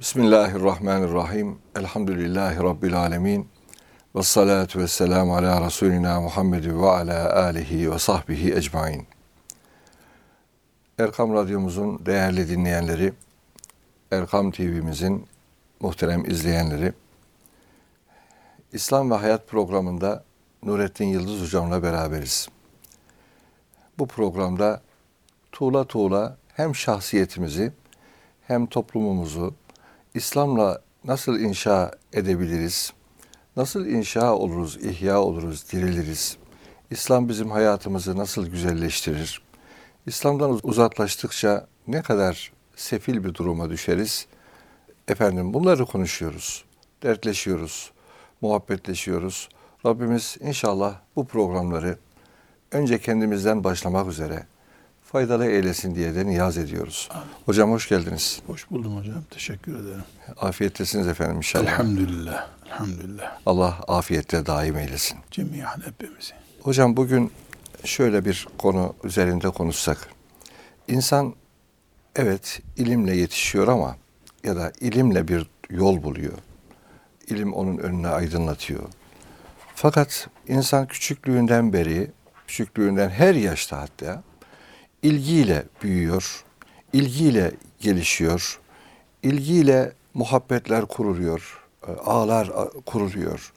Bismillahirrahmanirrahim. Elhamdülillahi Rabbil alemin. Ve salatu ve selamu ala Resulina Muhammed ve ala alihi ve sahbihi ecmain. Erkam Radyomuzun değerli dinleyenleri, Erkam TV'mizin muhterem izleyenleri, İslam ve Hayat programında Nurettin Yıldız Hocam'la beraberiz. Bu programda tuğla tuğla hem şahsiyetimizi hem toplumumuzu İslam'la nasıl inşa edebiliriz? Nasıl inşa oluruz, ihya oluruz, diriliriz? İslam bizim hayatımızı nasıl güzelleştirir? İslam'dan uzaklaştıkça ne kadar sefil bir duruma düşeriz? Efendim bunları konuşuyoruz, dertleşiyoruz, muhabbetleşiyoruz. Rabbimiz inşallah bu programları önce kendimizden başlamak üzere faydalı eylesin diye de niyaz ediyoruz. Amin. Hocam hoş geldiniz. Hoş buldum hocam. Teşekkür ederim. Afiyettesiniz efendim inşallah. Elhamdülillah. Elhamdülillah. Allah afiyetle daim eylesin. Cemiyen hepimizi. Hocam bugün şöyle bir konu üzerinde konuşsak. İnsan evet ilimle yetişiyor ama ya da ilimle bir yol buluyor. İlim onun önüne aydınlatıyor. Fakat insan küçüklüğünden beri, küçüklüğünden her yaşta hatta ilgiyle büyüyor, ilgiyle gelişiyor, ilgiyle muhabbetler kuruluyor, e, ağlar kuruluyor.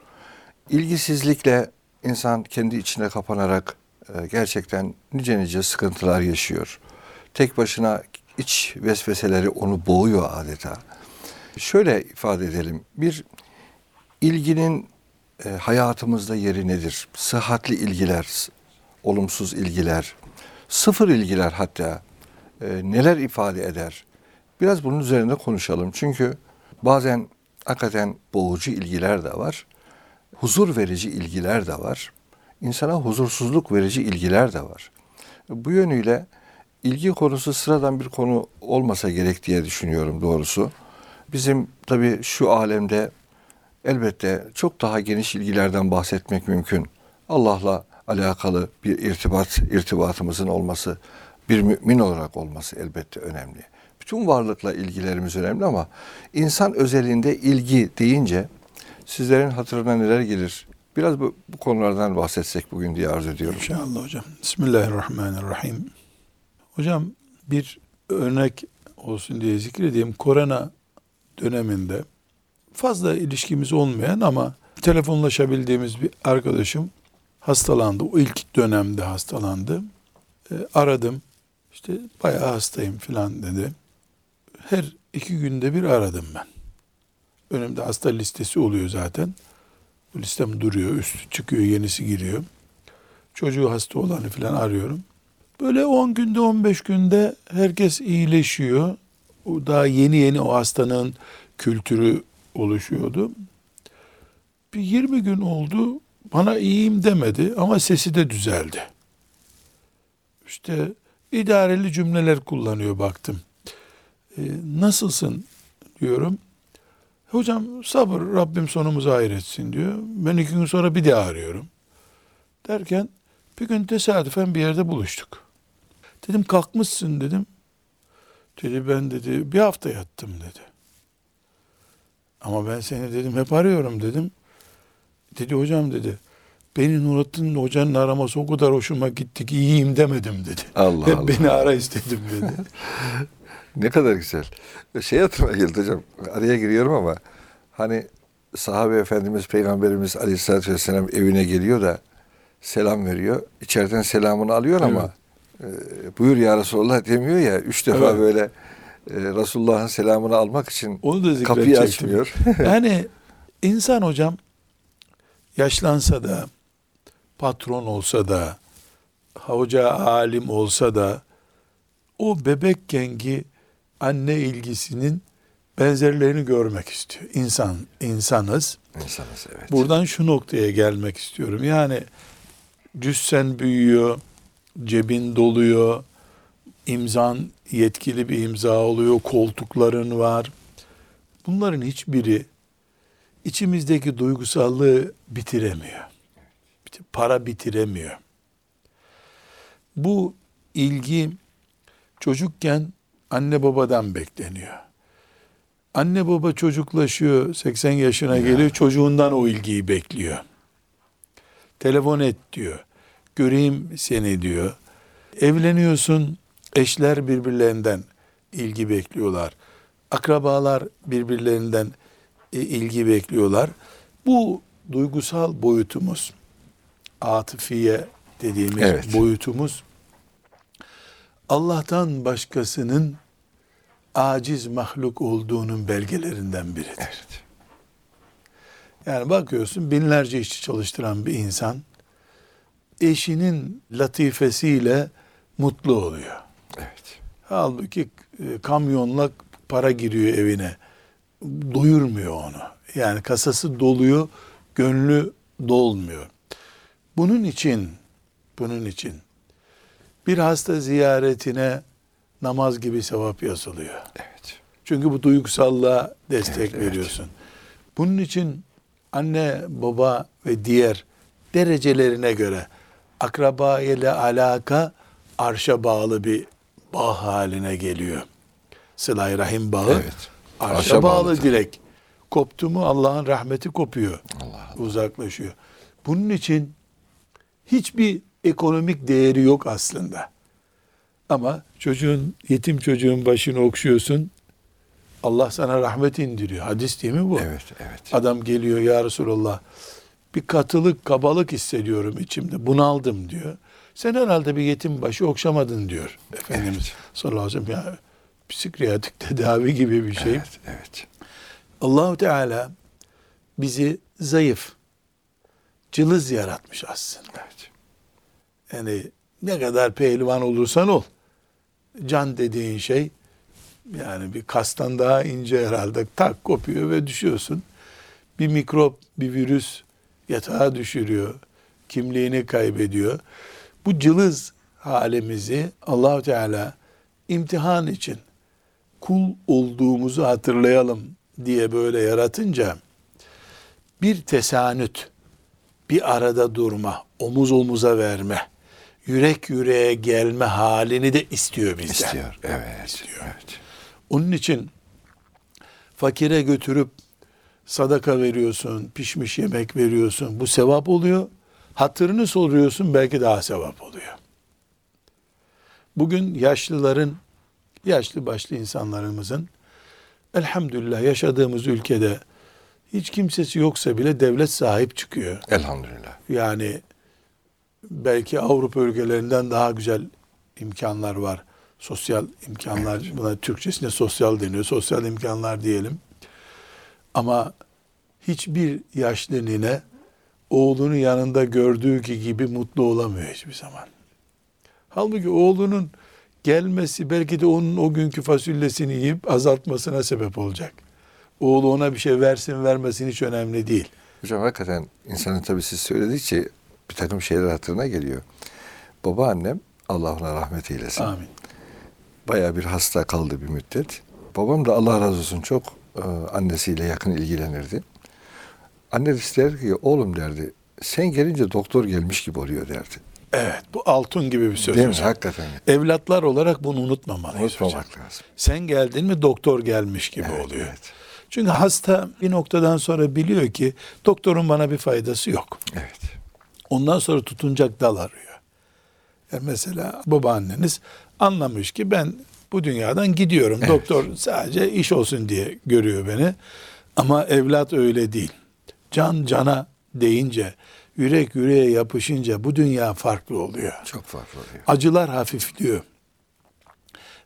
İlgisizlikle insan kendi içine kapanarak e, gerçekten nice nice sıkıntılar yaşıyor. Tek başına iç vesveseleri onu boğuyor adeta. Şöyle ifade edelim. Bir ilginin e, hayatımızda yeri nedir? Sıhhatli ilgiler, olumsuz ilgiler, sıfır ilgiler hatta e, neler ifade eder? Biraz bunun üzerinde konuşalım. Çünkü bazen hakikaten boğucu ilgiler de var. Huzur verici ilgiler de var. İnsana huzursuzluk verici ilgiler de var. Bu yönüyle ilgi konusu sıradan bir konu olmasa gerek diye düşünüyorum doğrusu. Bizim tabii şu alemde elbette çok daha geniş ilgilerden bahsetmek mümkün. Allah'la alakalı bir irtibat, irtibatımızın olması, bir mümin olarak olması elbette önemli. Bütün varlıkla ilgilerimiz önemli ama insan özelinde ilgi deyince sizlerin hatırına neler gelir? Biraz bu, bu konulardan bahsetsek bugün diye arzu ediyorum. İnşallah hocam. Bismillahirrahmanirrahim. Hocam bir örnek olsun diye zikredeyim. Korona döneminde fazla ilişkimiz olmayan ama telefonlaşabildiğimiz bir arkadaşım hastalandı. O ilk dönemde hastalandı. E, aradım. İşte bayağı hastayım filan dedi. Her iki günde bir aradım ben. Önümde hasta listesi oluyor zaten. Bu listem duruyor. Üstü çıkıyor, yenisi giriyor. Çocuğu hasta olanı filan arıyorum. Böyle 10 günde 15 günde herkes iyileşiyor. O daha yeni yeni o hastanın kültürü oluşuyordu. Bir 20 gün oldu. Bana iyiyim demedi ama sesi de düzeldi. İşte idareli cümleler kullanıyor baktım. E, nasılsın diyorum. Hocam sabır Rabbim sonumuzu hayretsin diyor. Ben iki gün sonra bir daha arıyorum. Derken bir gün tesadüfen bir yerde buluştuk. Dedim kalkmışsın dedim. Dedi ben dedi bir hafta yattım dedi. Ama ben seni dedim hep arıyorum dedim. Dedi hocam dedi. Beni Nurattin hocanın araması o kadar hoşuma gitti ki iyiyim demedim dedi. Allah hep Allah. beni ara istedim dedi. Ne kadar güzel. Şey hatırıma geldi hocam. Araya giriyorum ama hani sahabe efendimiz peygamberimiz aleyhissalatü vesselam evine geliyor da selam veriyor. İçeriden selamını alıyor ama e, buyur ya Resulullah demiyor ya. Üç defa Evet. böyle e, Resulullah'ın selamını almak için Onu da kapıyı açmıyor. Yani insan hocam yaşlansa da patron olsa da hoca alim olsa da o bebekkenki anne ilgisinin benzerlerini görmek istiyor. İnsan, insanız. İnsanız evet. Buradan şu noktaya gelmek istiyorum. Yani cüssen büyüyor, cebin doluyor, imzan yetkili bir imza oluyor, koltukların var. Bunların hiçbiri içimizdeki duygusallığı bitiremiyor. Para bitiremiyor. Bu ilgi çocukken anne babadan bekleniyor. Anne baba çocuklaşıyor, 80 yaşına geliyor, çocuğundan o ilgiyi bekliyor. Telefon et diyor. Göreyim seni diyor. Evleniyorsun, eşler birbirlerinden ilgi bekliyorlar. Akrabalar birbirlerinden ilgi bekliyorlar. Bu duygusal boyutumuz, atıfiye dediğimiz Evet. boyutumuz Allah'tan başkasının aciz mahluk olduğunun belgelerinden biridir. Evet. Yani bakıyorsun binlerce işçi çalıştıran bir insan eşinin latifesiyle mutlu oluyor. Evet. Halbuki e, kamyonla para giriyor evine. Doyurmuyor onu. Yani kasası doluyor, gönlü dolmuyor. Bunun için, bunun için bir hasta ziyaretine namaz gibi sevap yazılıyor. Evet. Çünkü bu duygusallığa destek Evet, evet. veriyorsun. Bunun için anne, baba ve diğer derecelerine göre akraba ile alaka arşa bağlı bir bağ haline geliyor. Sıla-i Rahim bağı Evet. Arşa, Arşa bağlı bağlıdır. direkt. Koptu mu Allah'ın rahmeti kopuyor. Allah Uzaklaşıyor. Bunun için hiçbir ekonomik değeri yok aslında. Ama çocuğun, yetim çocuğun başını okşuyorsun. Allah sana rahmet indiriyor. Hadis değil mi bu? Evet, evet. Adam geliyor ya Resulallah bir katılık, kabalık hissediyorum içimde. Bunaldım diyor. Sen herhalde bir yetim başı okşamadın diyor. Efendimiz Evet. sallallahu aleyhi ve sellem. Ya, psikiyatrik tedavi gibi bir şey. Evet, evet. Allahu Teala bizi zayıf, cılız yaratmış aslında. Evet. Yani ne kadar pehlivan olursan ol. Can dediğin şey yani bir kastan daha ince herhalde tak kopuyor ve düşüyorsun. Bir mikrop, bir virüs yatağa düşürüyor. Kimliğini kaybediyor. Bu cılız halimizi Allahu Teala imtihan için kul olduğumuzu hatırlayalım diye böyle yaratınca bir tesanüt, bir arada durma, omuz omuza verme, yürek yüreğe gelme halini de istiyor bizden. İstiyor. Evet. İstiyor. Evet. Onun için fakire götürüp sadaka veriyorsun, pişmiş yemek veriyorsun. Bu sevap oluyor. Hatırını soruyorsun belki daha sevap oluyor. Bugün yaşlıların, yaşlı başlı insanlarımızın elhamdülillah yaşadığımız ülkede hiç kimsesi yoksa bile devlet sahip çıkıyor. Elhamdülillah. Yani belki Avrupa ülkelerinden daha güzel imkanlar var. Sosyal imkanlar, buna Türkçesinde sosyal deniyor. Sosyal imkanlar diyelim. Ama hiçbir yaşlı nine oğlunu yanında gördüğü gibi mutlu olamıyor hiçbir zaman. Halbuki oğlunun gelmesi belki de onun o günkü fasulyesini yiyip azaltmasına sebep olacak. Oğlu ona bir şey versin vermesin hiç önemli değil. Hocam hakikaten insanın tabii siz söyledikçe bir takım şeyler hatırına geliyor. Babaannem Allah ona rahmet eylesin. Amin. Bayağı bir hasta kaldı bir müddet. Babam da Allah razı olsun çok e, annesiyle yakın ilgilenirdi. Anne ister ki oğlum derdi sen gelince doktor gelmiş gibi oluyor derdi. Evet bu altın gibi bir söz. Değil mi? hocam. Hakikaten. Evlatlar olarak bunu unutmamalıyız hocam. Unutmamak lazım. Sen geldin mi doktor gelmiş gibi Evet, oluyor. evet. Çünkü hasta bir noktadan sonra biliyor ki doktorun bana bir faydası yok. Evet. Ondan sonra tutunacak dal arıyor. Yani mesela babaanneniz anlamış ki ben bu dünyadan gidiyorum. Evet. Doktor sadece iş olsun diye görüyor beni. Ama evlat öyle değil. Can cana deyince, yürek yüreğe yapışınca bu dünya farklı oluyor. Çok farklı oluyor. acılar hafifliyor.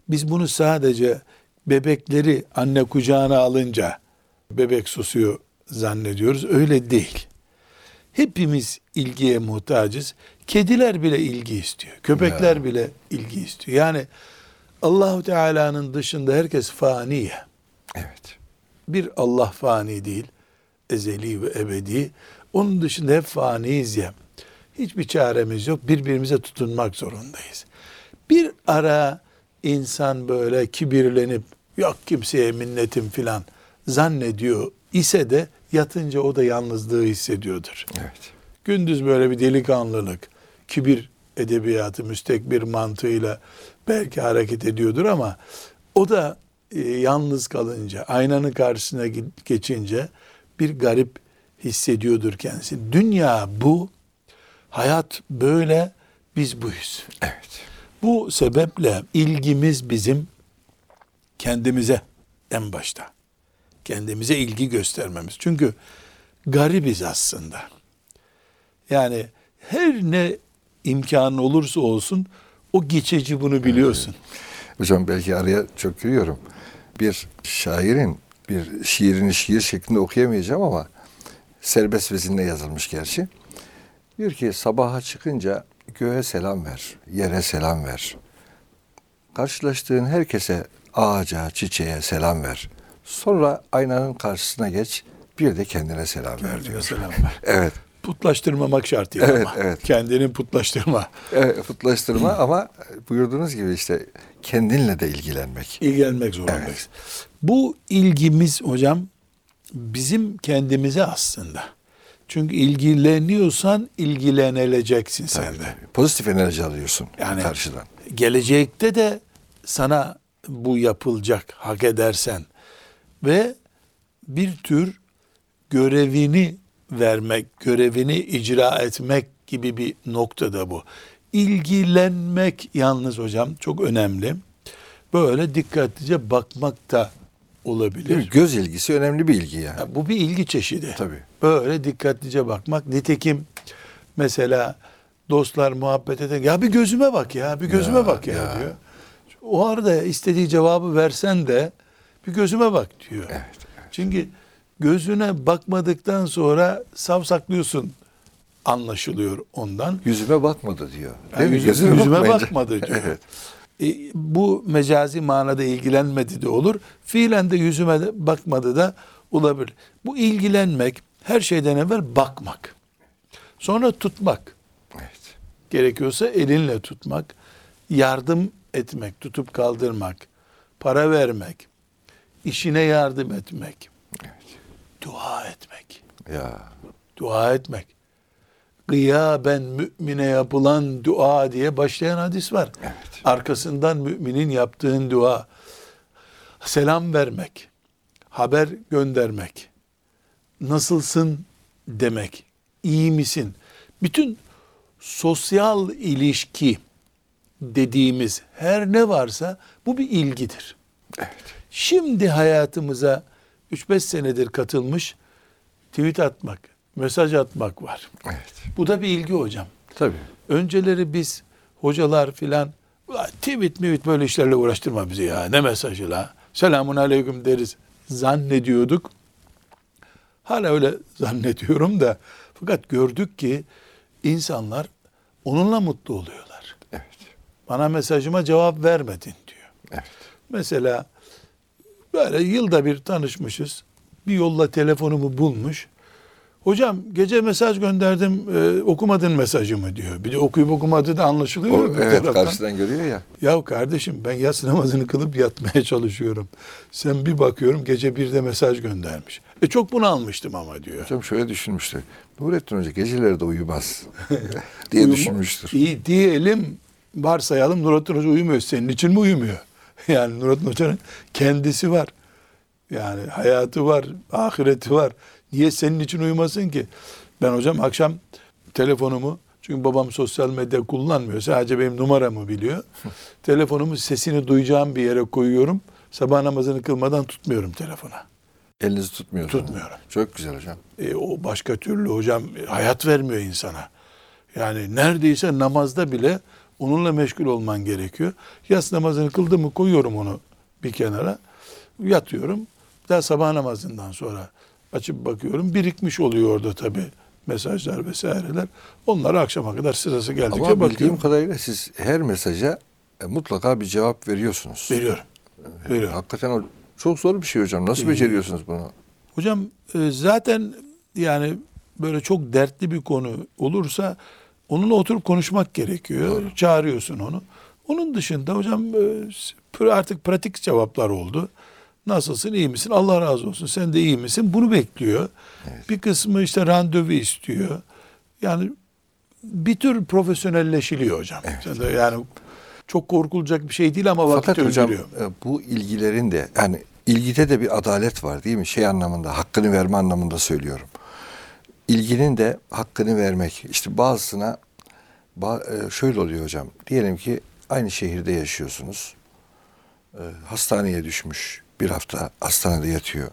Biz bunu sadece bebekleri anne kucağına alınca bebek susuyor zannediyoruz. Öyle değil. Hepimiz ilgiye muhtacız. Kediler bile ilgi istiyor. Köpekler Ya. bile ilgi istiyor. Yani Allahu Teala'nın dışında herkes fani. Evet. Bir Allah fani değil. Ezeli ve ebedi. Onun dışında hep faniyiz ya. Hiçbir çaremiz yok. Birbirimize tutunmak zorundayız. Bir ara insan böyle kibirlenip yok kimseye minnetim filan zannediyor ise de yatınca o da yalnızlığı hissediyordur. Evet. Gündüz böyle bir delikanlılık, kibir edebiyatı, müstekbir mantığıyla belki hareket ediyordur ama o da e, yalnız kalınca, aynanın karşısına ge- geçince bir garip hissediyordur kendisi. Dünya bu, hayat böyle, biz buyuz. Evet. Bu sebeple ilgimiz bizim kendimize en başta. Kendimize ilgi göstermemiz. Çünkü garibiz aslında. Yani her ne imkanın olursa olsun o geçici bunu biliyorsun. Hocam belki araya çok giriyorum. Bir şairin bir şiirini şiir şeklinde okuyamayacağım ama serbest vezinle yazılmış gerçi. Diyor ki sabaha çıkınca göğe selam ver, yere selam ver. Karşılaştığın herkese ağaca, çiçeğe selam ver. Sonra aynanın karşısına geç, bir de kendine selam ver diyor. Selam ver. Evet. Putlaştırmamak şartıyla Evet, ama. evet. Kendini putlaştırma. Evet, futlaştırma ama buyurduğunuz gibi işte kendinle de ilgilenmek. İlgilenmek zorundayız. Evet. Bu ilgimiz hocam bizim kendimize aslında. Çünkü ilgileniyorsan ilgilenileceksin sen de. Pozitif enerji alıyorsun Yani- karşıdan. Gelecekte de sana bu yapılacak hak edersen ve bir tür görevini vermek, görevini icra etmek gibi bir noktada bu. İlgilenmek yalnız hocam çok önemli. Böyle dikkatlice bakmak da olabilir. Göz ilgisi önemli bir ilgi yani. Ya bu bir ilgi çeşidi. Tabii. Böyle dikkatlice bakmak. Nitekim mesela dostlar muhabbet eder. Ya bir gözüme bak ya, bir gözüme Ya, bak ya, ya. diyor. O arada istediği cevabı versen de bir gözüme bak diyor. Evet. Çünkü gözüne bakmadıktan sonra savsaklıyorsun anlaşılıyor ondan. Yüzüme bakmadı diyor. Yani mi? yüzüme bakmayınca. bakmadı diyor. evet. E, bu mecazi manada ilgilenmedi de olur. Fiilen de yüzüme de bakmadı da olabilir. Bu ilgilenmek her şeyden evvel bakmak. Sonra tutmak. Evet. Gerekiyorsa elinle tutmak. Yardım etmek, tutup kaldırmak. Para vermek. işine yardım etmek. Evet. Dua etmek. Ya. Dua etmek. Gıyaben mümine yapılan dua diye başlayan hadis var. Evet. Arkasından müminin yaptığın dua. Selam vermek. Haber göndermek. Nasılsın demek. iyi misin? Bütün sosyal ilişki dediğimiz her ne varsa bu bir ilgidir. Evet. Şimdi hayatımıza 3-5 senedir katılmış tweet atmak, mesaj atmak var. Evet. Bu da bir ilgi hocam. Tabii. Önceleri biz hocalar filan "Ulan tweet mivit böyle işlerle uğraştırma bizi ya ne mesajı la selamun aleyküm deriz zannediyorduk. Hala öyle zannediyorum da fakat gördük ki insanlar onunla mutlu oluyorlar. Evet. Bana mesajıma cevap vermedin diyor. Evet. Mesela böyle yılda bir tanışmışız. Bir yolla telefonumu bulmuş. Hocam gece mesaj gönderdim e, okumadın mesajımı diyor. Bir de okuyup okumadığı da anlaşılıyor. O, evet taraftan. karşıdan görüyor ya. Ya kardeşim ben yatsı namazını kılıp yatmaya çalışıyorum. Sen bir bakıyorum gece bir de mesaj göndermiş. E çok bunu almıştım ama diyor. Hocam şöyle düşünmüştür. Nurettin Hoca geceleri de uyumaz diye Uyumu- düşünmüştür. İyi diyelim varsayalım Nurattin Hoca uyumuyor. Senin için mi uyumuyor? Yani Nurattin Hoca'nın kendisi var. Yani hayatı var, ahireti var. Niye senin için uyumasın ki? Ben hocam akşam telefonumu çünkü babam sosyal medya kullanmıyor. Sadece benim numaramı biliyor. telefonumu sesini duyacağım bir yere koyuyorum. Sabah namazını kılmadan tutmuyorum telefona. Elinizi tutmuyor. Tutmuyorum. Çok güzel hocam. E, o başka türlü hocam hayat vermiyor insana. Yani neredeyse namazda bile onunla meşgul olman gerekiyor. Yas namazını kıldım mı koyuyorum onu bir kenara. Yatıyorum. Daha sabah namazından sonra açıp bakıyorum. Birikmiş oluyor orada tabii mesajlar vesaireler. Onları akşama kadar sırası geldikçe Ama bildiğim kadarıyla siz her mesaja e, mutlaka bir cevap veriyorsunuz. Veriyorum. Veriyorum. Hakikaten o çok zor bir şey hocam. Nasıl beceriyorsunuz bunu? Hocam e, zaten yani böyle çok dertli bir konu olursa onunla oturup konuşmak gerekiyor. Çağırıyorsun onu. Onun dışında hocam e, artık pratik cevaplar oldu. Nasılsın, iyi misin? Allah razı olsun. Sen de iyi misin? Bunu bekliyor. Bir kısmı işte randevu istiyor. Yani bir tür profesyonelleşiliyor hocam. Sen de Yani çok korkulacak bir şey değil ama vakit Fakat hocam öldürüyor. e, bu ilgilerin de yani ilgide de bir adalet var değil mi? Şey anlamında hakkını verme anlamında söylüyorum. İlginin de hakkını vermek. İşte bazısına ba- e, şöyle oluyor hocam. Diyelim ki aynı şehirde yaşıyorsunuz. E, Hastaneye düşmüş. Bir hafta hastanede yatıyor.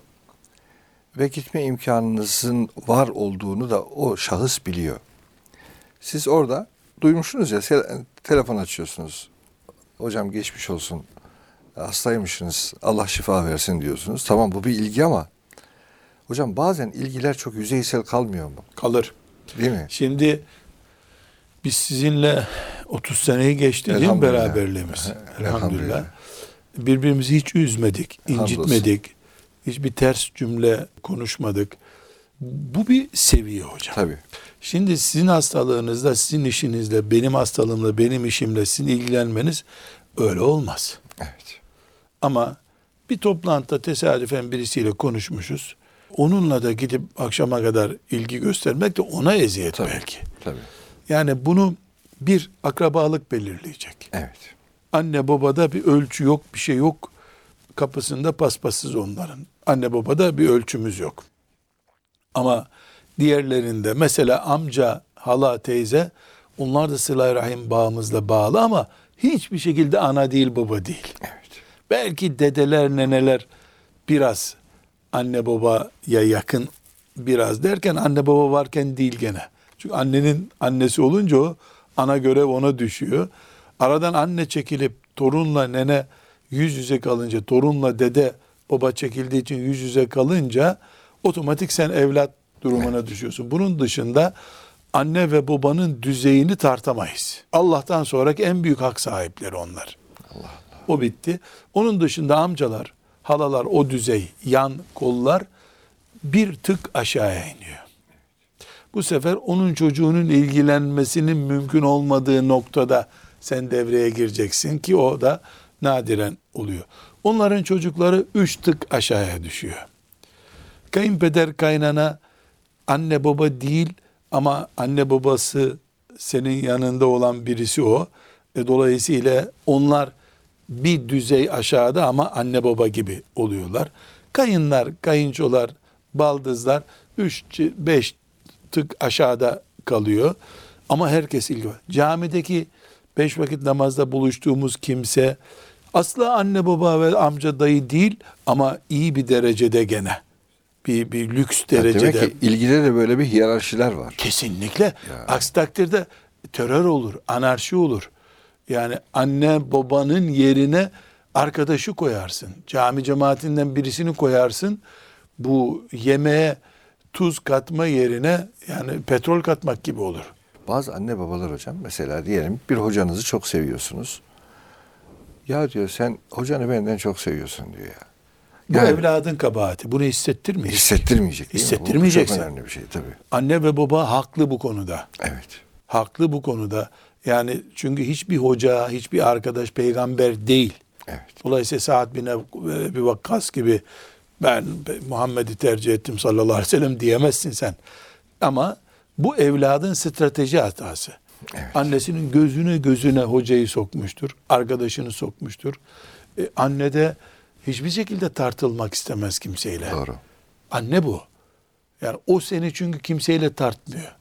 Ve gitme imkanınızın var olduğunu da o şahıs biliyor. Siz orada duymuşsunuz ya telefon açıyorsunuz. Hocam geçmiş olsun. Hastaymışsınız. Allah şifa versin diyorsunuz. Tamam bu bir ilgi ama hocam bazen ilgiler çok yüzeysel kalmıyor mu? Kalır. Değil mi? Şimdi biz sizinle 30 seneyi geçti değil mi beraberliğimiz? Elhamdülillah. Elhamdülillah. Birbirimizi hiç üzmedik, incitmedik. Hiçbir ters cümle konuşmadık. Bu bir seviye hocam. Tabii. Şimdi sizin hastalığınızda, sizin işinizle, benim hastalığımla, benim işimle sizin ilgilenmeniz öyle olmaz. Evet. Ama bir toplantıda tesadüfen birisiyle konuşmuşuz. Onunla da gidip akşama kadar ilgi göstermek de ona eziyet Tabii. belki. Tabii. Yani bunu bir akrabalık belirleyecek. Evet. Anne babada bir ölçü yok, bir şey yok. Kapısında paspassız onların. Anne babada bir ölçümüz yok. Ama diğerlerinde mesela amca, hala, teyze onlar da sıla rahim bağımızla bağlı ama hiçbir şekilde ana değil baba değil. Evet. Belki dedeler, neneler biraz anne babaya yakın biraz derken anne baba varken değil gene. Çünkü annenin annesi olunca o ana görev ona düşüyor. Aradan anne çekilip torunla nene yüz yüze kalınca, torunla dede baba çekildiği için yüz yüze kalınca otomatik sen evlat durumuna düşüyorsun. Bunun dışında anne ve babanın düzeyini tartamayız. Allah'tan sonraki en büyük hak sahipleri onlar. O bitti. Onun dışında amcalar, halalar o düzey, yan kollar bir tık aşağıya iniyor. Bu sefer onun çocuğunun ilgilenmesinin mümkün olmadığı noktada sen devreye gireceksin ki o da nadiren oluyor. Onların çocukları üç tık aşağıya düşüyor. Kayınpeder kaynana anne baba değil ama anne babası senin yanında olan birisi o. E, dolayısıyla onlar bir düzey aşağıda ama anne baba gibi oluyorlar. Kayınlar, kayınçolar, baldızlar 3 5 tık aşağıda kalıyor. Ama herkes ilgi var. Camideki beş vakit namazda buluştuğumuz kimse asla anne baba ve amca dayı değil ama iyi bir derecede gene. Bir, bir lüks Ya derecede. Demek ki ilgide de böyle bir hiyerarşiler var. Kesinlikle. Aksi takdirde terör olur, anarşi olur. Yani anne babanın yerine arkadaşı koyarsın. Cami cemaatinden birisini koyarsın. Bu yemeğe tuz katma yerine yani petrol katmak gibi olur. Bazı anne babalar hocam mesela diyelim bir hocanızı çok seviyorsunuz. Ya diyor sen hocanı benden çok seviyorsun diyor ya. Bu Yani evladın kabahati. Bunu hissettirmeyecek değil mi? Bu Hissettirmeyeceksin. çok önemli bir şey tabii. Anne ve baba haklı bu konuda. Evet. Haklı bu konuda. Yani çünkü hiçbir hoca, hiçbir arkadaş peygamber değil. Evet. Dolayısıyla Sa'd bin bir Vakkas gibi ben Muhammed'i tercih ettim sallallahu aleyhi ve sellem diyemezsin sen. Ama bu evladın strateji hatası. Evet. Annesinin gözüne gözüne hocayı sokmuştur. Arkadaşını sokmuştur. E, anne de hiçbir şekilde tartılmak istemez kimseyle. Doğru. Anne bu. Yani o seni çünkü kimseyle tartmıyor.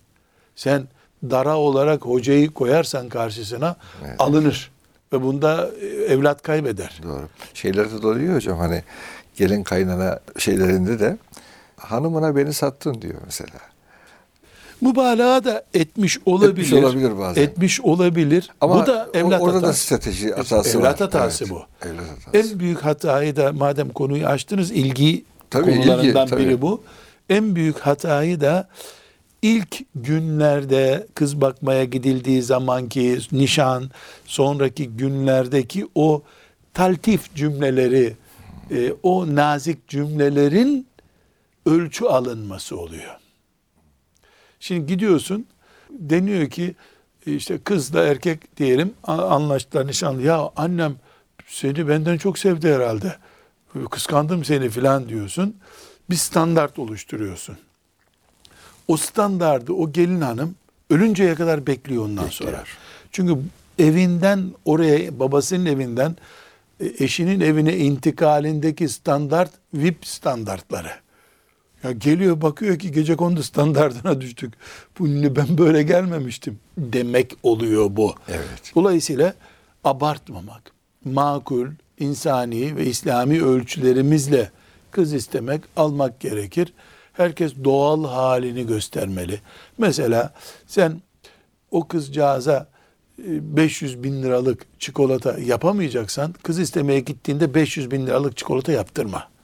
Sen dara olarak hocayı koyarsan karşısına Evet. alınır. Ve bunda e, evlat kaybeder. Doğru. Şeylerde de oluyor hocam hani gelin kaynana şeylerinde de hanımına beni sattın diyor mesela. Mübalağa da etmiş olabilir. Etmiş olabilir bazen. Etmiş olabilir. Ama bu da evlat orada da hatası. strateji hatası evlat var. hatası Evet, bu. Evlat hatası. En büyük hatayı da madem konuyu açtınız ilgi Tabii, konularından ilgi, tabii. biri bu. En büyük hatayı da ilk günlerde kız bakmaya gidildiği zamanki nişan, sonraki günlerdeki o taltif cümleleri, e, o nazik cümlelerin ölçü alınması oluyor. Şimdi gidiyorsun deniyor ki e, işte kızla erkek diyelim anlaştılar nişanlı. Ya annem seni benden çok sevdi herhalde. Kıskandım seni filan diyorsun. Bir standart oluşturuyorsun. O standardı o gelin hanım ölünceye kadar bekliyor ondan Bekliyor. sonra. Çünkü evinden oraya babasının evinden e, eşinin evine intikalindeki standart VIP standartları. Ya geliyor bakıyor ki gece kondu standartına düştük. Bu ne, ben böyle gelmemiştim demek oluyor bu. Evet. Dolayısıyla abartmamak, makul, insani ve İslami ölçülerimizle kız istemek, almak gerekir. Herkes doğal halini göstermeli. Mesela sen o kızcağıza e, 500 bin liralık çikolata yapamayacaksan kız istemeye gittiğinde 500 bin liralık çikolata yaptırma.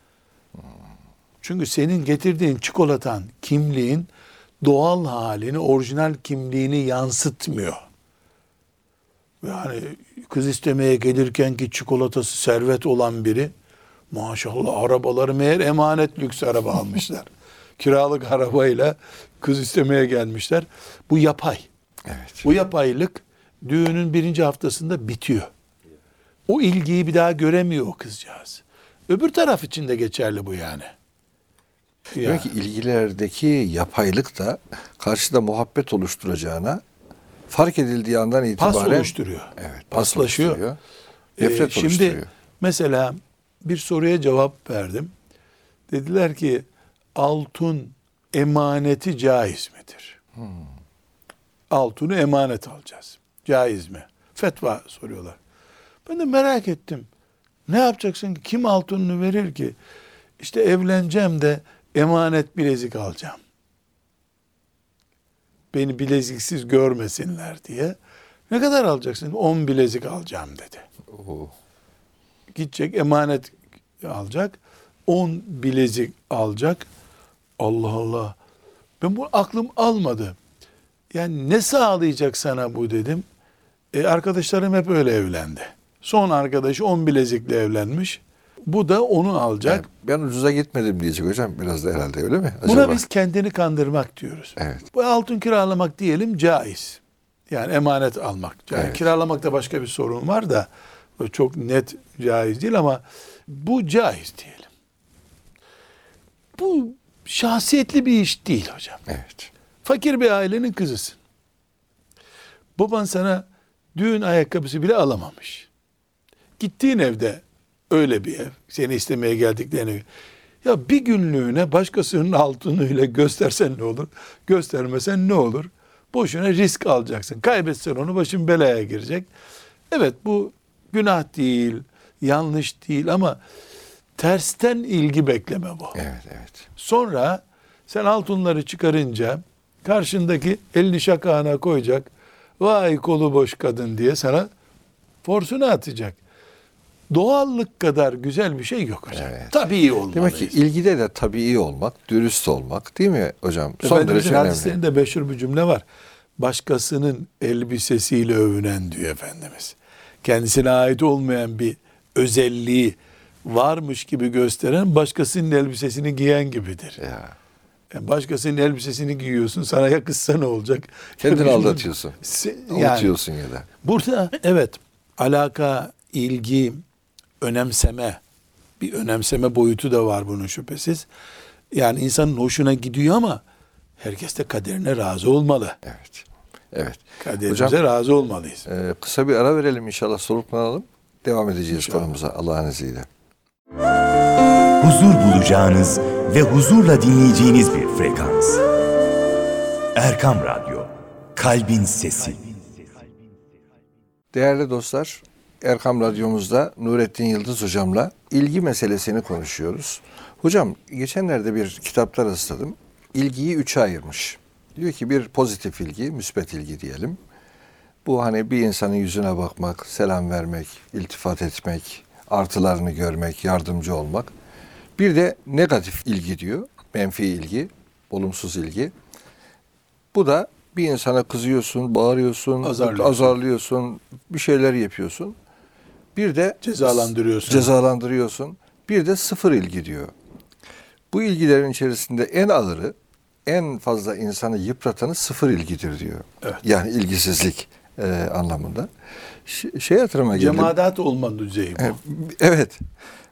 Çünkü senin getirdiğin çikolatan, kimliğin doğal halini, orijinal kimliğini yansıtmıyor. Yani kız istemeye gelirken ki çikolatası servet olan biri maşallah arabaları meğer emanet lüks araba almışlar. Kiralık arabayla kız istemeye gelmişler. Bu yapay. Evet. Bu yapaylık düğünün birinci haftasında bitiyor. O ilgiyi bir daha göremiyor o kızcağız. Öbür taraf için de geçerli bu yani. Ya. Demek ki ilgilerdeki yapaylık da karşıda muhabbet oluşturacağına fark edildiği andan pas itibaren oluşturuyor. Evet, pas Paslaşıyor. oluşturuyor. Ee, Nefret şimdi oluşturuyor. mesela bir soruya cevap verdim. Dediler ki altın emaneti caiz midir? Hmm. Altını emanet alacağız. Caiz mi? Fetva soruyorlar. Ben de merak ettim. Ne yapacaksın ki? Kim altınını verir ki? İşte evleneceğim de emanet bilezik alacağım. Beni bileziksiz görmesinler diye. Ne kadar alacaksın? 10 bilezik alacağım dedi Oo. gidecek emanet alacak. 10 bilezik alacak. Allah Allah. Ben bu aklım almadı. Yani ne sağlayacak sana bu dedim. E, arkadaşlarım hep öyle evlendi. Son arkadaşı 10 bilezikle evlenmiş. Bu da onu alacak. Yani ben ucuza gitmedim diyecek hocam biraz da herhalde öyle mi? Acaba? Buna biz kendini kandırmak diyoruz. Evet. Bu altın kiralamak diyelim caiz. Yani emanet almak. caiz. Evet. Kiralamakta başka bir sorun var da çok net caiz değil ama bu caiz diyelim. Bu şahsiyetli bir iş değil hocam. Evet. Fakir bir ailenin kızısın. Baban sana düğün ayakkabısı bile alamamış. Gittiğin evde öyle bir ev. Seni istemeye geldiklerini. Ya bir günlüğüne başkasının altınıyla göstersen ne olur? Göstermesen ne olur? Boşuna risk alacaksın. Kaybetsen onu başın belaya girecek. Evet bu günah değil, yanlış değil ama tersten ilgi bekleme bu. Evet, evet. Sonra sen altınları çıkarınca karşındaki elini şakağına koyacak. Vay kolu boş kadın diye sana forsunu atacak. Doğallık kadar güzel bir şey yok hocam. Evet. Tabii olmalı. Demek ki ilgide de tabii tabii dürüst olmak değil mi hocam? Son derece Efendimizin önemli. hadislerinde meşhur bir cümle var. Başkasının elbisesiyle övünen diyor Efendimiz. Kendisine ait olmayan bir özelliği varmış gibi gösteren başkasının elbisesini giyen gibidir. Ya. Yani başkasının elbisesini giyiyorsun sana yakışsa ne olacak? Kendini aldatıyorsun. Se- Yani Unutuyorsun ya da. burada evet alaka, ilgi, önemseme bir önemseme boyutu da var bunun şüphesiz. Yani insanın hoşuna gidiyor ama herkes de kaderine razı olmalı. Evet. Evet. Kaderimize Hocam razı olmalıyız. e, kısa bir ara verelim inşallah soluklanalım. Devam edeceğiz İnşallah. konumuza Allah'ın izniyle. huzur bulacağınız ve huzurla dinleyeceğiniz bir frekans. Erkam Radyo, Kalbin Sesi. Değerli dostlar, Erkam Radyomuzda Nurettin Yıldız hocamla ilgi meselesini konuşuyoruz. Hocam geçenlerde bir kitapta rastladım. İlgiyi üçe ayırmış. Diyor ki bir pozitif ilgi, müsbet ilgi diyelim. Bu hani bir insanın yüzüne bakmak, selam vermek, iltifat etmek, artılarını görmek, yardımcı olmak. Bir de negatif ilgi diyor, menfi ilgi, olumsuz ilgi. Bu da bir insana kızıyorsun, bağırıyorsun, Azarlıyorsun. azarlıyorsun, bir şeyler yapıyorsun. Bir de Cezalandırıyorsun. Cezalandırıyorsun. Bir de sıfır ilgi diyor. Bu ilgilerin içerisinde en ağırı, en fazla insanı yıpratanı sıfır ilgidir diyor. Evet. Yani ilgisizlik e, anlamında. Ş- şey hatırıma geldi. Cemaat olma düzeyi bu. E, Evet.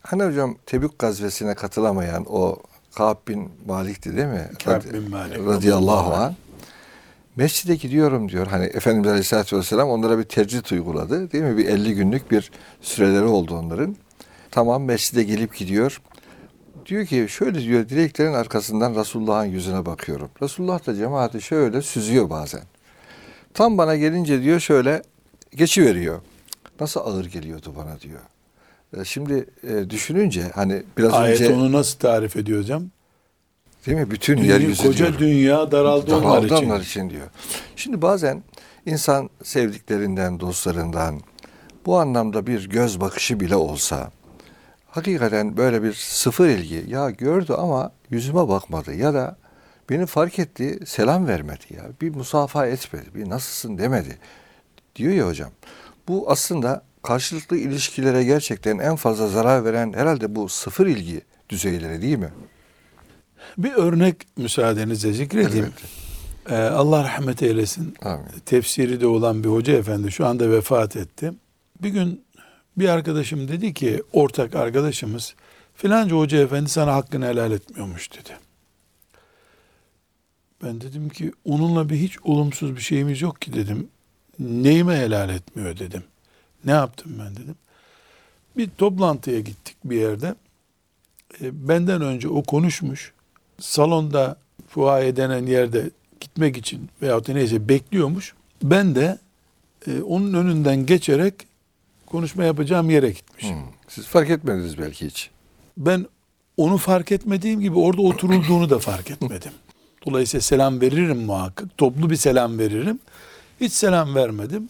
Hani hocam Tebük gazvesine katılamayan o Ka'b bin Malik'ti değil mi? Ka'b bin Malik. Radıyallahu anh. Mescide gidiyorum diyor. Hani Efendimiz Aleyhisselatü Vesselam onlara bir tercih uyguladı. Değil mi? Bir 50 günlük bir süreleri oldu onların. Tamam mescide gelip gidiyor. Diyor ki şöyle diyor direklerin arkasından Resulullah'ın yüzüne bakıyorum. Resulullah da cemaati şöyle süzüyor bazen. Tam bana gelince diyor şöyle geçiveriyor. Nasıl ağır geliyordu bana diyor. E, Şimdi e, düşününce hani biraz Ayet önce onu nasıl tarif ediyor hocam? Değil mi bütün Dünya- yeryüzü koca diyor. dünya daraldı onlar Daraldı için. onlar için diyor. Şimdi bazen insan sevdiklerinden, dostlarından bu anlamda bir göz bakışı bile olsa hakikaten böyle bir sıfır ilgi ya gördü ama yüzüme bakmadı ya da beni fark etti selam vermedi ya bir musafaha etmedi bir nasılsın demedi diyor ya hocam. Bu aslında karşılıklı ilişkilere gerçekten en fazla zarar veren herhalde bu sıfır ilgi düzeyleri değil mi? Bir örnek müsaadenizle zikredeyim. Ee, Allah rahmet eylesin. Amin. Tefsiri de olan bir hoca efendi şu anda vefat etti. Bir gün bir arkadaşım dedi ki ortak arkadaşımız filanca hoca efendi sana hakkını helal etmiyormuş dedi. Ben dedim ki onunla bir hiç olumsuz bir şeyimiz yok ki dedim. Neyime helal etmiyor dedim. Ne yaptım ben dedim. Bir toplantıya gittik bir yerde. E, benden önce o konuşmuş. Salonda fuaye denen yerde gitmek için veyahut da neyse bekliyormuş. Ben de e, onun önünden geçerek konuşma yapacağım yere gitmişim. Hmm. Siz fark etmediniz belki hiç. Ben onu fark etmediğim gibi orada oturulduğunu da fark etmedim. Dolayısıyla selam veririm muhakkak. Toplu bir selam veririm. Hiç selam vermedim.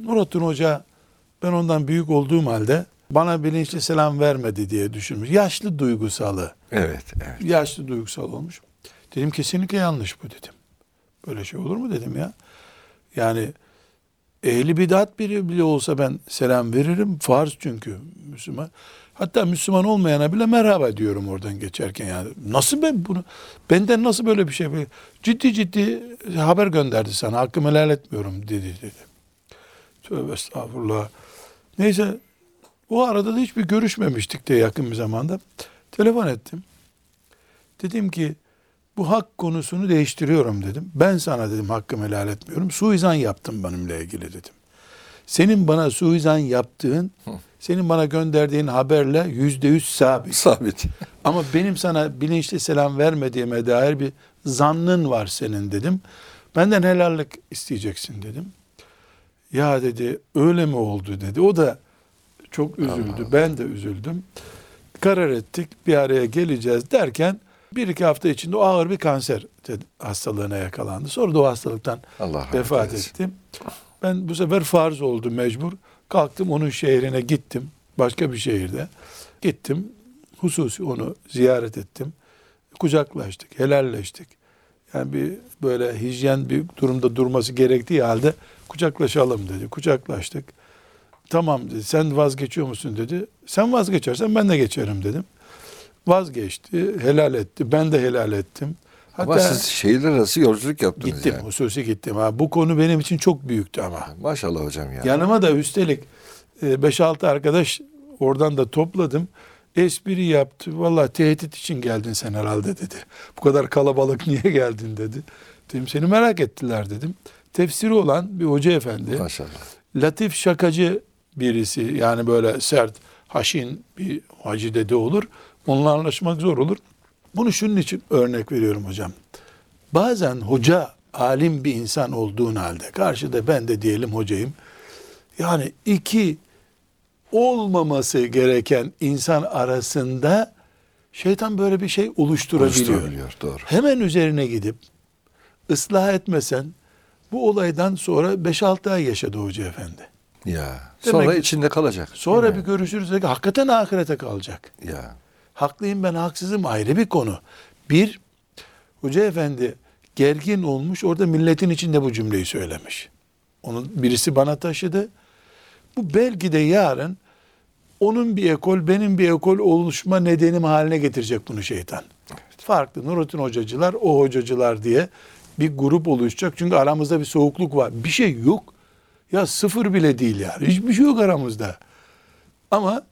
Nurattin Hoca ben ondan büyük olduğum halde bana bilinçli selam vermedi diye düşünmüş. Yaşlı duygusalı. Evet, evet. Yaşlı duygusal olmuş. Dedim kesinlikle yanlış bu dedim. Böyle şey olur mu dedim ya. Yani ehli bidat biri bile olsa ben selam veririm. Farz çünkü Müslüman. Hatta Müslüman olmayana bile merhaba diyorum oradan geçerken yani. Nasıl ben bunu, benden nasıl böyle bir şey, ciddi ciddi haber gönderdi sana, hakkımı helal etmiyorum dedi dedi. Tövbe estağfurullah. Neyse o arada da hiçbir görüşmemiştik de yakın bir zamanda. Telefon ettim. Dedim ki bu hak konusunu değiştiriyorum dedim. Ben sana dedim hakkımı helal etmiyorum. Suizan yaptım benimle ilgili dedim. Senin bana suizan yaptığın, senin bana gönderdiğin haberle yüzde yüz sabit. Sabit. Ama benim sana bilinçli selam vermediğime dair bir zannın var senin dedim. Benden helallik isteyeceksin dedim. Ya dedi öyle mi oldu dedi. O da çok üzüldü. Ben de üzüldüm. Karar ettik bir araya geleceğiz derken bir iki hafta içinde o ağır bir kanser hastalığına yakalandı. Sonra da o hastalıktan Allah vefat etti. Ben bu sefer farz oldu mecbur. Kalktım onun şehrine gittim. Başka bir şehirde. Gittim. Hususi onu ziyaret ettim. Kucaklaştık, helalleştik. Yani bir böyle hijyen bir durumda durması gerektiği halde kucaklaşalım dedi. Kucaklaştık. Tamam dedi. Sen vazgeçiyor musun dedi. Sen vazgeçersen ben de geçerim dedim. Vazgeçti, helal etti. Ben de helal ettim. Ama siz şehirler arası yolculuk yaptınız gittim, yani. hususi gittim. Ha, bu konu benim için çok büyüktü ama. Maşallah hocam ya. Yanıma da üstelik 5-6 arkadaş oradan da topladım. Espri yaptı. Vallahi tehdit için geldin sen herhalde dedi. Bu kadar kalabalık niye geldin dedi. Dedim seni merak ettiler dedim. Tefsiri olan bir hoca efendi. Maşallah. Latif şakacı birisi yani böyle sert, haşin bir hacı dede olur. Onunla anlaşmak zor olur. Bunu şunun için örnek veriyorum hocam. Bazen hoca alim bir insan olduğun halde karşıda ben de diyelim hocayım. Yani iki olmaması gereken insan arasında şeytan böyle bir şey oluşturabiliyor. Oluşturabiliyor, doğru. Hemen üzerine gidip ıslah etmesen bu olaydan sonra 5-6 ay yaşadı hoca efendi. Ya. Demek Sonra ki- içinde kalacak. Sonra bir görüşürüz. Hakikaten ahirete kalacak. Ya. Haklıyım ben haksızım ayrı bir konu. Bir, hoca efendi gergin olmuş orada milletin içinde bu cümleyi söylemiş. Onu birisi bana taşıdı. Bu belki de yarın onun bir ekol benim bir ekol oluşma nedenim haline getirecek bunu şeytan. Farklı Nurattin hocacılar o hocacılar diye bir grup oluşacak. Çünkü aramızda bir soğukluk var. Bir şey yok. Ya sıfır bile değil yani. Hiçbir şey yok aramızda. Ama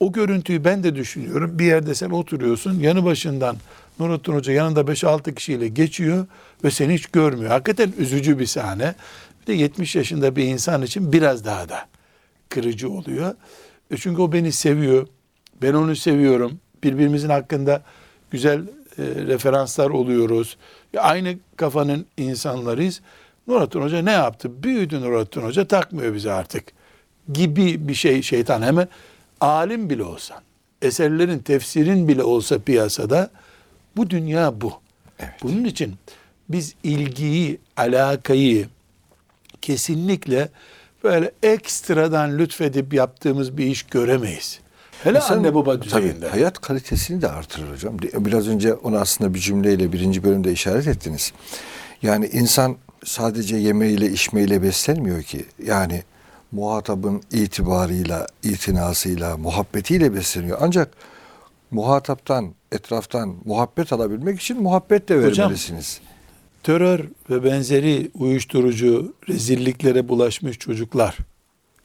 o görüntüyü ben de düşünüyorum. Bir yerde sen oturuyorsun, yanı başından Nurattin Hoca yanında 5-6 kişiyle geçiyor ve seni hiç görmüyor. Hakikaten üzücü bir sahne. Bir de 70 yaşında bir insan için biraz daha da kırıcı oluyor. E çünkü o beni seviyor. Ben onu seviyorum. Birbirimizin hakkında güzel e, referanslar oluyoruz. Ya aynı kafanın insanlarıyız. Nurattin Hoca ne yaptı? Büyüdü Nurattin Hoca takmıyor bizi artık. Gibi bir şey şeytan hemen alim bile olsan, eserlerin tefsirin bile olsa piyasada bu dünya bu. Evet. Bunun için biz ilgiyi, alakayı kesinlikle böyle ekstradan lütfedip yaptığımız bir iş göremeyiz. Hele İnsan- anne baba tabii, düzeyinde. hayat kalitesini de artırır hocam. Biraz önce onu aslında bir cümleyle birinci bölümde işaret ettiniz. Yani insan sadece yemeğiyle içmeyle beslenmiyor ki. Yani muhatabın itibarıyla, itinasıyla, muhabbetiyle besleniyor. Ancak muhataptan, etraftan muhabbet alabilmek için muhabbet de Hocam, vermelisiniz. terör ve benzeri uyuşturucu rezilliklere bulaşmış çocuklar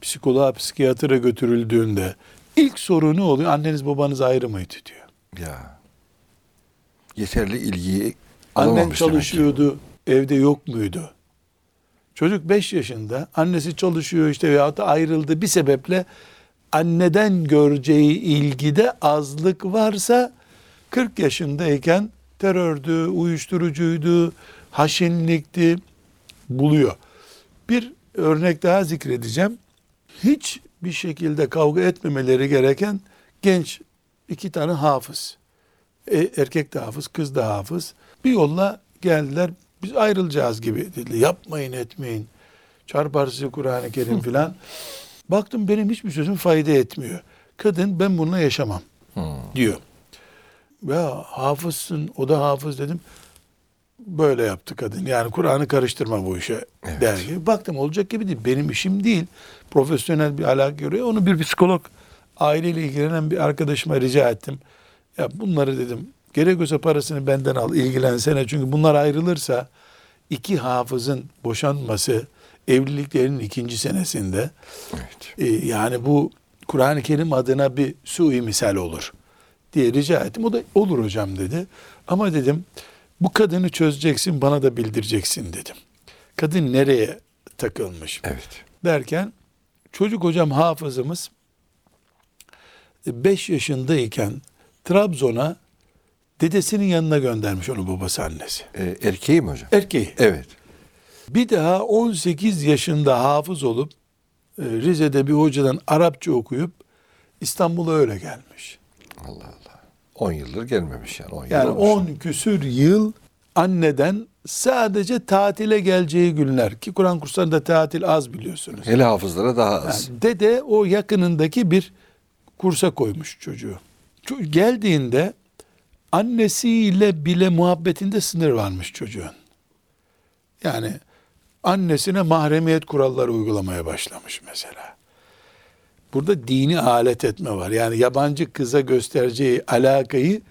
psikoloğa, psikiyatra götürüldüğünde ilk soru ne oluyor? Anneniz babanız ayrı mıydı diyor. Ya. Yeterli ilgiyi Annen çalışıyordu, evde yok muydu? Çocuk 5 yaşında, annesi çalışıyor işte veyahut da ayrıldı bir sebeple anneden göreceği ilgide azlık varsa 40 yaşındayken terördü, uyuşturucuydu, haşinlikti buluyor. Bir örnek daha zikredeceğim. Hiç bir şekilde kavga etmemeleri gereken genç iki tane hafız. E, erkek de hafız, kız da hafız. Bir yolla geldiler. Biz ayrılacağız gibi dedi. Yapmayın etmeyin. Çarpar sizi Kur'an-ı Kerim filan. Baktım benim hiçbir sözüm fayda etmiyor. Kadın ben bununla yaşamam diyor. Ya hafızsın o da hafız dedim. Böyle yaptı kadın. Yani Kur'an'ı karıştırma bu işe Evet. der gibi. Baktım olacak gibi değil. Benim işim değil. Profesyonel bir alaka görüyor. Onu bir psikolog aileyle ilgilenen bir arkadaşıma rica ettim. Ya bunları dedim gerekiyorsa parasını benden al ilgilensene. Çünkü bunlar ayrılırsa iki hafızın boşanması evliliklerinin ikinci senesinde Evet. e, yani bu Kur'an-ı Kerim adına bir sui misal olur diye rica ettim. O da olur hocam dedi. Ama dedim bu kadını çözeceksin bana da bildireceksin dedim. Kadın nereye takılmış Evet. derken çocuk hocam hafızımız 5 yaşındayken Trabzon'a dedesinin yanına göndermiş onu babası annesi. Ee, erkeği mi hocam? Erkeği. Evet. Bir daha 18 yaşında hafız olup e, Rize'de bir hocadan Arapça okuyup İstanbul'a öyle gelmiş. Allah Allah. 10 yıldır gelmemiş yani. 10 yıl Yani olmuş. 10 küsür yıl anneden sadece tatile geleceği günler ki Kur'an kurslarında tatil az biliyorsunuz. Hele hafızlara daha az. Yani dede o yakınındaki bir kursa koymuş çocuğu. Ço- Geldiğinde annesiyle bile muhabbetinde sınır varmış çocuğun. Yani annesine mahremiyet kuralları uygulamaya başlamış mesela. Burada dini alet etme var. Yani yabancı kıza göstereceği alakayı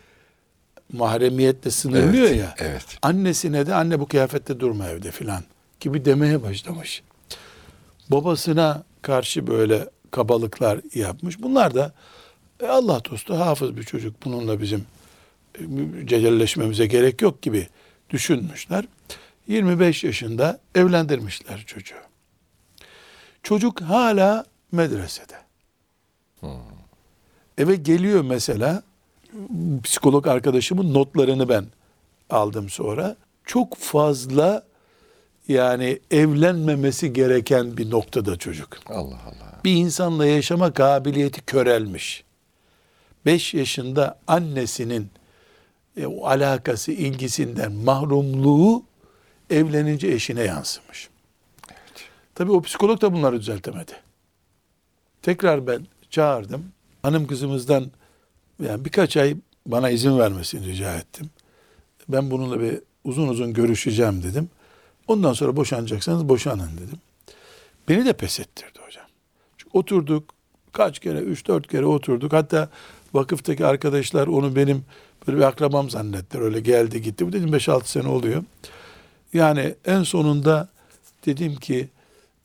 mahremiyetle sınırlıyor Evet, ya. evet. Annesine de anne bu kıyafette durma evde filan gibi demeye başlamış. Babasına karşı böyle kabalıklar yapmış. Bunlar da e, Allah dostu hafız bir çocuk. Bununla bizim cecelleşmemize gerek yok gibi düşünmüşler. 25 yaşında evlendirmişler çocuğu. Çocuk hala medresede. Eve geliyor mesela psikolog arkadaşımın notlarını ben aldım sonra. Çok fazla yani evlenmemesi gereken bir noktada çocuk. Allah Allah. Bir insanla yaşama kabiliyeti körelmiş. 5 yaşında annesinin e, o alakası, ilgisinden mahrumluğu evlenince eşine yansımış. Tabii o psikolog da bunları düzeltemedi. Tekrar ben çağırdım. Hanım kızımızdan yani birkaç ay bana izin vermesini rica ettim. Ben bununla bir uzun uzun görüşeceğim dedim. Ondan sonra boşanacaksanız boşanın dedim. Beni de pes ettirdi hocam. Çünkü oturduk kaç kere, üç dört kere oturduk. Hatta vakıftaki arkadaşlar onu benim böyle bir akrabam zannettiler. Öyle geldi gitti. Bu dedim 5-6 sene oluyor. Yani en sonunda dedim ki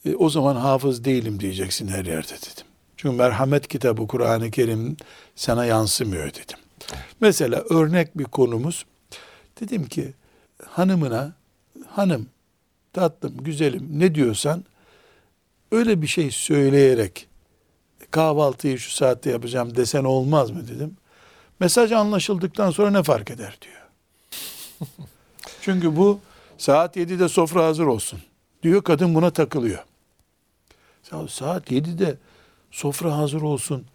e, o zaman hafız değilim diyeceksin her yerde dedim. Çünkü merhamet kitabı Kur'an-ı Kerim sana yansımıyor dedim. Mesela örnek bir konumuz Dedim ki hanımına hanım tatlım güzelim ne diyorsan öyle bir şey söyleyerek kahvaltıyı şu saatte yapacağım desen olmaz mı dedim. Mesaj anlaşıldıktan sonra ne fark eder diyor. Çünkü bu saat 7'de sofra hazır olsun diyor kadın buna takılıyor. Ya saat 7'de sofra hazır olsun.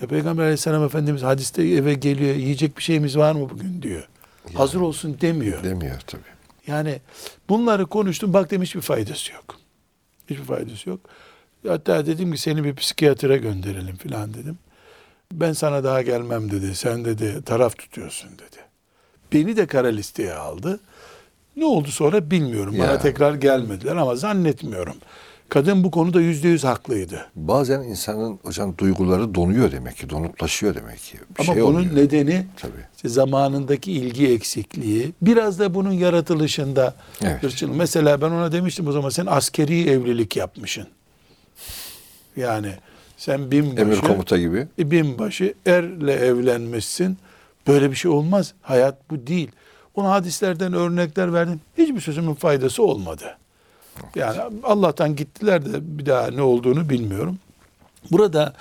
Ya Peygamber aleyhisselam Efendimiz hadiste eve geliyor yiyecek bir şeyimiz var mı bugün diyor. Hazır olsun demiyor. Demiyor tabii. Yani bunları konuştum bak demiş bir faydası yok. Hiçbir faydası yok. Hatta dedim ki seni bir psikiyatra gönderelim filan dedim. Ben sana daha gelmem dedi. Sen dedi taraf tutuyorsun dedi. Beni de kara listeye aldı. Ne oldu sonra bilmiyorum. Bana Ya. tekrar gelmediler ama zannetmiyorum. Kadın bu konuda yüzde yüz haklıydı. Bazen insanın hocam duyguları donuyor demek ki, donuklaşıyor demek ki. Bir ama şey bunun oluyor. nedeni Tabii. işte zamanındaki ilgi eksikliği. Biraz da bunun yaratılışında Evet. hırçın. Mesela ben ona demiştim o zaman sen askeri evlilik yapmışsın. Yani sen binbaşı, Emir komuta gibi. e, binbaşı erle evlenmişsin. Böyle bir şey olmaz. Hayat bu değil. Ona hadislerden örnekler verdim. Hiçbir sözümün faydası olmadı. Yani Allah'tan gittiler de bir daha ne olduğunu bilmiyorum. Burada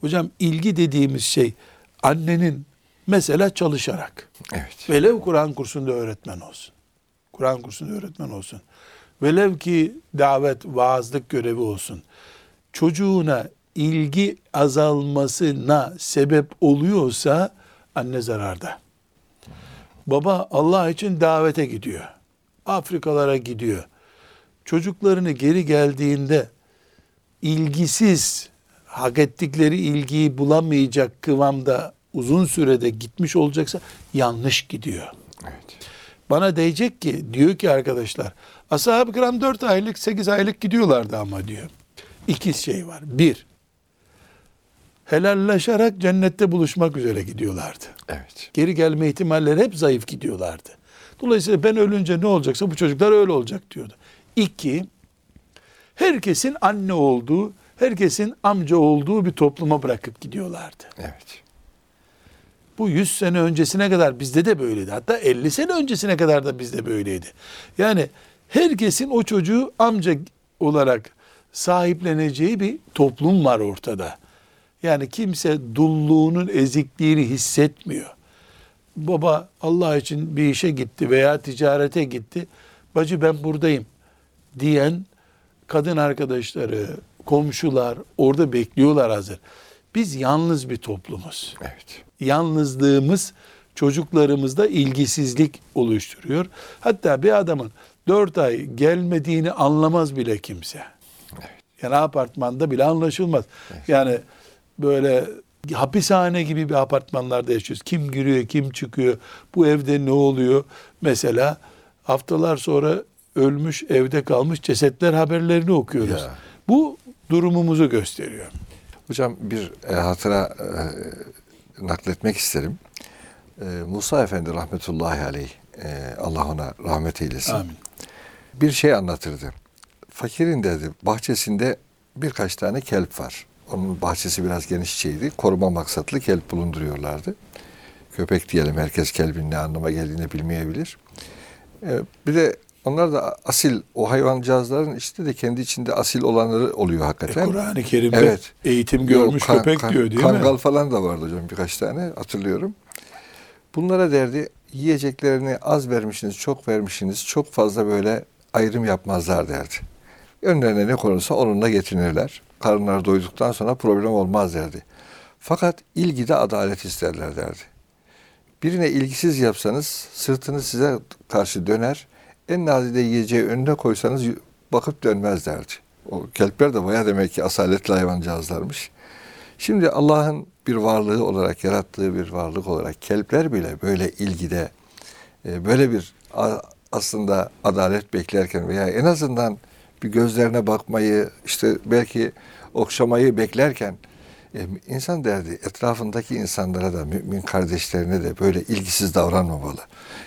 hocam ilgi dediğimiz şey annenin mesela çalışarak Evet. Velev Kur'an kursunda öğretmen olsun. Kur'an kursunda öğretmen olsun. Velev ki davet, vaazlık görevi olsun. Çocuğuna ilgi azalmasına sebep oluyorsa anne zararda. Baba Allah için davete gidiyor. Afrikalara gidiyor. Çocuklarını geri geldiğinde ilgisiz, hak ettikleri ilgiyi bulamayacak kıvamda uzun sürede gitmiş olacaksa yanlış gidiyor. Evet. Bana diyecek ki, diyor ki arkadaşlar, ashab-ı kiram 4 aylık, 8 aylık gidiyorlardı ama diyor. İki şey var. Bir, helallaşarak cennette buluşmak üzere gidiyorlardı. Evet. Geri gelme ihtimalleri hep zayıf gidiyorlardı. Dolayısıyla ben ölünce ne olacaksa bu çocuklar öyle olacak diyordu. İki, herkesin anne olduğu, herkesin amca olduğu bir topluma bırakıp gidiyorlardı. Evet. Bu 100 sene öncesine kadar bizde de böyleydi. Hatta 50 sene öncesine kadar da bizde böyleydi. Yani herkesin o çocuğu amca olarak sahipleneceği bir toplum var ortada. Yani kimse dulluğunun ezikliğini hissetmiyor. Baba Allah için bir işe gitti veya ticarete gitti. Bacı ben buradayım diyen kadın arkadaşları, komşular orada bekliyorlar hazır. Biz yalnız bir toplumuz Evet. yalnızlığımız çocuklarımızda ilgisizlik oluşturuyor. Hatta bir adamın dört ay gelmediğini anlamaz bile kimse. Yani apartmanda bile anlaşılmaz. Yani böyle hapishane gibi bir apartmanlarda yaşıyoruz. Kim giriyor, kim çıkıyor, bu evde ne oluyor? Mesela haftalar sonra ölmüş, evde kalmış cesetler haberlerini okuyoruz. Ya. Bu durumumuzu gösteriyor. Hocam bir e, hatıra e, nakletmek isterim. E, Musa Efendi rahmetullahi aleyh, e, Allah ona rahmet eylesin. Amin. Bir şey anlatırdı. Fakirin dedi bahçesinde birkaç tane kelp var. Onun bahçesi biraz genişçeydi. Koruma maksatlı kelp bulunduruyorlardı. Köpek diyelim herkes kelbin ne anlama geldiğini bilmeyebilir. E, bir de onlar da asil o hayvancağızların işte de kendi içinde asil olanları oluyor E, hakikaten. Kur'an-ı Kerim'de Evet. eğitim görmüş kan- köpek kan- diyor değil kangal mi? falan da vardı hocam birkaç tane hatırlıyorum. Bunlara derdi yiyeceklerini az vermişsiniz, çok vermişsiniz, çok fazla böyle ayrım yapmazlar derdi. Önlerine ne konursa onunla getinirler. Karınları doyduktan sonra problem olmaz derdi. Fakat ilgide adalet isterler derdi. Birine ilgisiz yapsanız sırtını size karşı döner. En nazide yiyeceği önüne koysanız bakıp dönmez derdi. O kelpler de baya demek ki asaletli hayvancağızlarmış. Şimdi Allah'ın bir varlığı olarak yarattığı bir varlık olarak kelpler bile böyle ilgide e, böyle bir aslında adalet beklerken veya en azından bir gözlerine bakmayı işte belki okşamayı beklerken e, insan derdi etrafındaki insanlara da mümin kardeşlerine de böyle ilgisiz davranmamalı.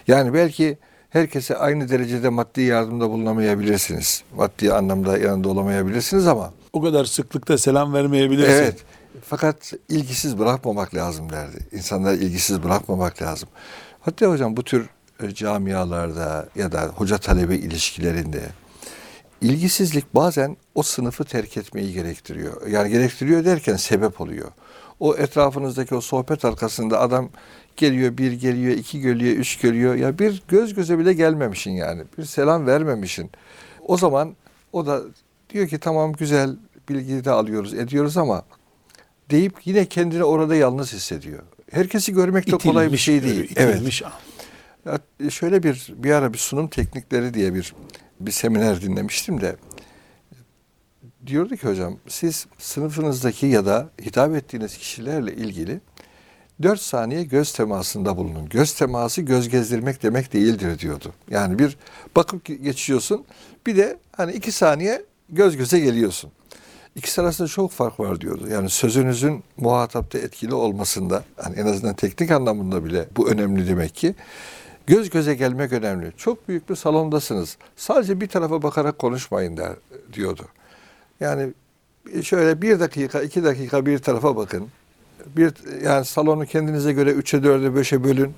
Yani belki herkese aynı derecede maddi yardımda bulunamayabilirsiniz. Maddi anlamda yanında olamayabilirsiniz ama O kadar sıklıkta selam vermeyebilirsin. Evet. Fakat ilgisiz bırakmamak lazım derdi. İnsanları ilgisiz bırakmamak lazım. Hatta hocam bu tür e, camialarda ya da hoca talebe ilişkilerinde ilgisizlik bazen o sınıfı terk etmeyi gerektiriyor. Yani gerektiriyor derken sebep oluyor. O etrafınızdaki o sohbet arkasında adam geliyor, bir geliyor, iki geliyor, üç geliyor. Ya bir göz göze bile gelmemişin yani. Bir selam vermemişin. O zaman o da diyor ki tamam güzel bilgiyi de alıyoruz, ediyoruz ama deyip yine kendini orada yalnız hissediyor. Herkesi görmek de kolay bir İtilmiş, şey değil. Evet. itilmiş. Ya şöyle bir bir ara bir sunum teknikleri diye bir bir seminer dinlemiştim de diyordu ki hocam siz sınıfınızdaki ya da hitap ettiğiniz kişilerle ilgili 4 saniye göz temasında bulunun. Göz teması göz gezdirmek demek değildir diyordu. Yani bir bakıp geçiyorsun bir de hani 2 saniye göz göze geliyorsun. İkisi arasında çok fark var diyordu. Yani sözünüzün muhatapta etkili olmasında hani en azından teknik anlamında bile bu önemli demek ki. Göz göze gelmek önemli. Çok büyük bir salondasınız. Sadece bir tarafa bakarak konuşmayın der diyordu. Yani şöyle bir dakika, iki dakika bir tarafa bakın. Bir yani salonu kendinize göre üçe dörde beşe bölün.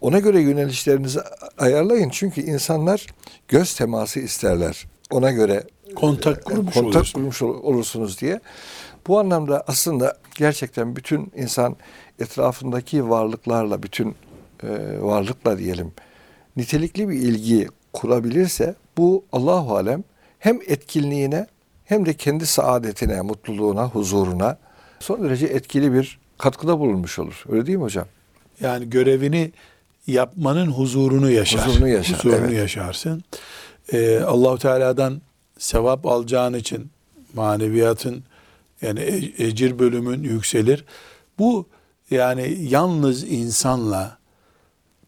Ona göre yönelişlerinizi ayarlayın. Çünkü insanlar göz teması isterler. Ona göre Kontak kurmuş kontak kurmuş ol- olursunuz diye. Bu anlamda aslında gerçekten bütün insan etrafındaki varlıklarla, bütün e, varlıkla diyelim nitelikli bir ilgi kurabilirse bu Allahu alem hem etkinliğine hem de kendi saadetine, mutluluğuna, huzuruna son derece etkili bir katkıda bulunmuş olur. Öyle değil mi hocam? Yani görevini yapmanın huzurunu yaşar. Huzurunu yaşar, Huzurunu evet. yaşarsın. Ee, Allahu Teala'dan sevap alacağın için maneviyatın yani e- ecir bölümün yükselir. Bu yani yalnız insanla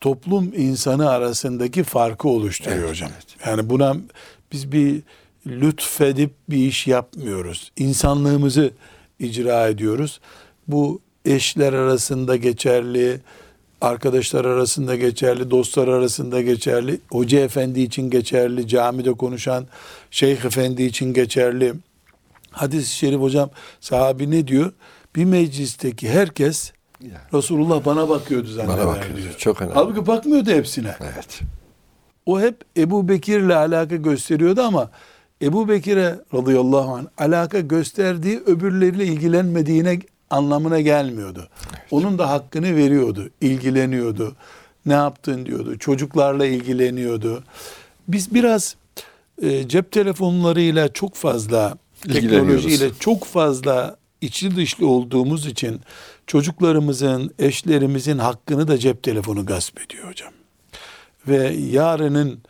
toplum insanı arasındaki farkı oluşturuyor Evet, hocam. evet. Yani buna biz bir lütfedip bir iş yapmıyoruz. İnsanlığımızı icra ediyoruz. Bu eşler arasında geçerli, arkadaşlar arasında geçerli, dostlar arasında geçerli, hoca efendi için geçerli, camide konuşan şeyh efendi için geçerli. Hadis-i şerif hocam sahabi ne diyor? Bir meclisteki herkes Resulullah bana bakıyordu zanneder Bana bakıyor. diyor. Çok önemli. Halbuki bakmıyordu hepsine. Evet. O hep Ebu Bekir'le alaka gösteriyordu ama Ebu Bekir'e radıyallahu anh alaka gösterdiği öbürleriyle ilgilenmediğine anlamına gelmiyordu. Onun da hakkını veriyordu, ilgileniyordu. Ne yaptın diyordu. Çocuklarla ilgileniyordu. Biz biraz e, cep telefonlarıyla çok fazla teknolojiyle çok fazla içli dışlı olduğumuz için çocuklarımızın, eşlerimizin hakkını da cep telefonu gasp ediyor hocam. Ve yarının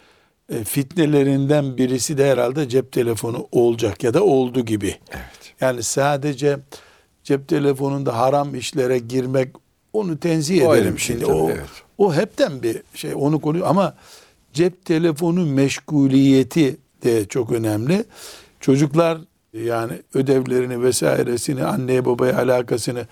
e, fitnelerinden birisi de herhalde cep telefonu olacak ya da oldu gibi. Evet. Yani sadece cep telefonunda haram işlere girmek onu tenzih O bir şey şimdi. tabii, o, evet. o hepten bir şey onu konu ama cep telefonu meşguliyeti de çok önemli. Çocuklar yani ödevlerini vesairesini anneye babaya alakasını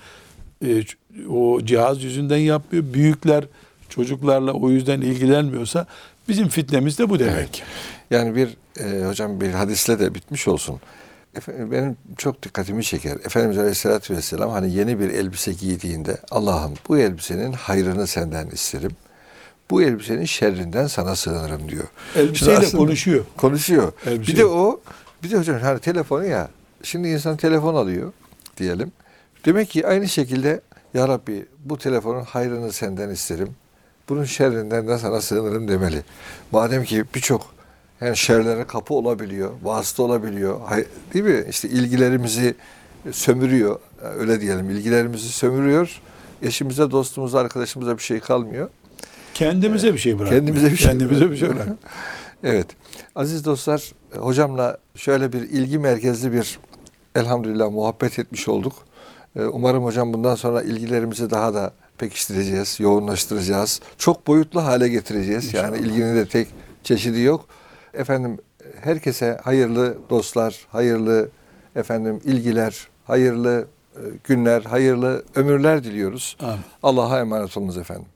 e, o cihaz yüzünden yapmıyor. Büyükler çocuklarla o yüzden ilgilenmiyorsa bizim fitnemiz de bu demek. Yani bir e, hocam bir hadisle de bitmiş olsun. Efendim, benim çok dikkatimi çeker. Efendimiz Aleyhisselatü Vesselam hani yeni bir elbise giydiğinde Allah'ım bu elbisenin hayrını senden isterim. Bu elbisenin şerrinden sana sığınırım diyor. Elbiseyle konuşuyor. Konuşuyor. Elbise- Bir de o bir de hocam hani telefonu ya. Şimdi insan telefon alıyor diyelim. Demek ki aynı şekilde ya Rabbi bu telefonun hayrını senden isterim. Bunun şerrinden de sana sığınırım demeli. Madem ki birçok yani şerlere kapı olabiliyor, vasıta olabiliyor. Değil mi? İşte ilgilerimizi sömürüyor. Öyle diyelim. ilgilerimizi sömürüyor. Eşimize, dostumuza, arkadaşımıza bir şey kalmıyor. Kendimize bir şey bırak. Kendimize bir şey Kendimize bir şey evet. Aziz dostlar, hocamla şöyle bir ilgi merkezli bir elhamdülillah muhabbet etmiş olduk. Ee, Umarım hocam bundan sonra ilgilerimizi daha da pekiştireceğiz, yoğunlaştıracağız. Çok boyutlu hale getireceğiz. Yani ilginin de tek çeşidi yok. Efendim herkese hayırlı dostlar, hayırlı efendim ilgiler, hayırlı e, günler, hayırlı ömürler diliyoruz. Amin. Allah'a emanet olunuz efendim.